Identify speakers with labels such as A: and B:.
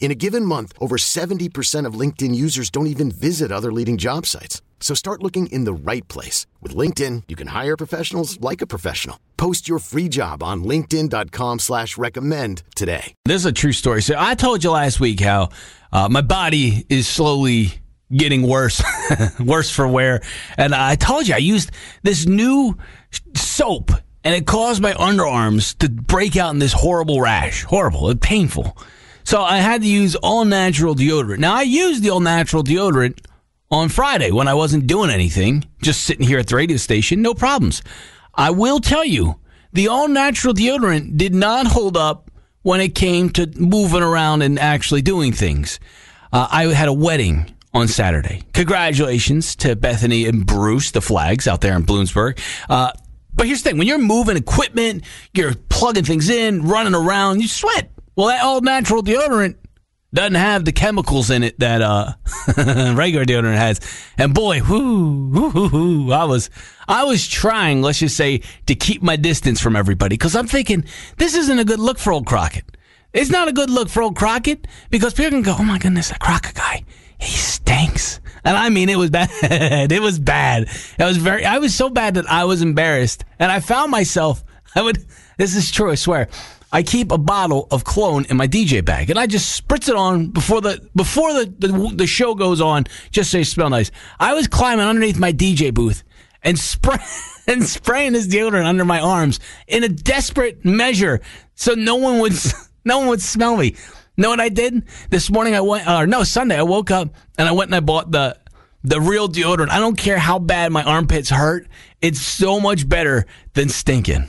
A: In a given month, over 70% of LinkedIn users don't even visit other leading job sites. So start looking in the right place. With LinkedIn, you can hire professionals like a professional. Post your free job on linkedin.com slash recommend today.
B: This is a true story. So I told you last week how uh, my body is slowly getting worse, worse for wear. And I told you I used this new soap and it caused my underarms to break out in this horrible rash. Horrible, painful. So I had to use all natural deodorant. Now I used the all natural deodorant on Friday when I wasn't doing anything, just sitting here at the radio station, no problems. I will tell you, the all natural deodorant did not hold up when it came to moving around and actually doing things. Uh, I had a wedding on Saturday. Congratulations to Bethany and Bruce, the flags out there in Bloomsburg. Uh, but here's the thing when you're moving equipment, you're plugging things in, running around, you sweat. Well, that all natural deodorant doesn't have the chemicals in it that uh, regular deodorant has. And boy, whoo, whoo, whoo, I was I was trying, let's just say, to keep my distance from everybody because I'm thinking this isn't a good look for old Crockett. It's not a good look for old Crockett because people can go, "Oh my goodness, that Crockett guy, he stinks." And I mean, it was bad. it was bad. It was very. I was so bad that I was embarrassed, and I found myself. I would. This is true. I swear. I keep a bottle of cologne in my DJ bag, and I just spritz it on before the before the, the, the show goes on, just so you smell nice. I was climbing underneath my DJ booth and spray and spraying this deodorant under my arms in a desperate measure, so no one would no one would smell me. Know what I did this morning? I went, or no, Sunday. I woke up and I went and I bought the the real deodorant. I don't care how bad my armpits hurt; it's so much better than stinking.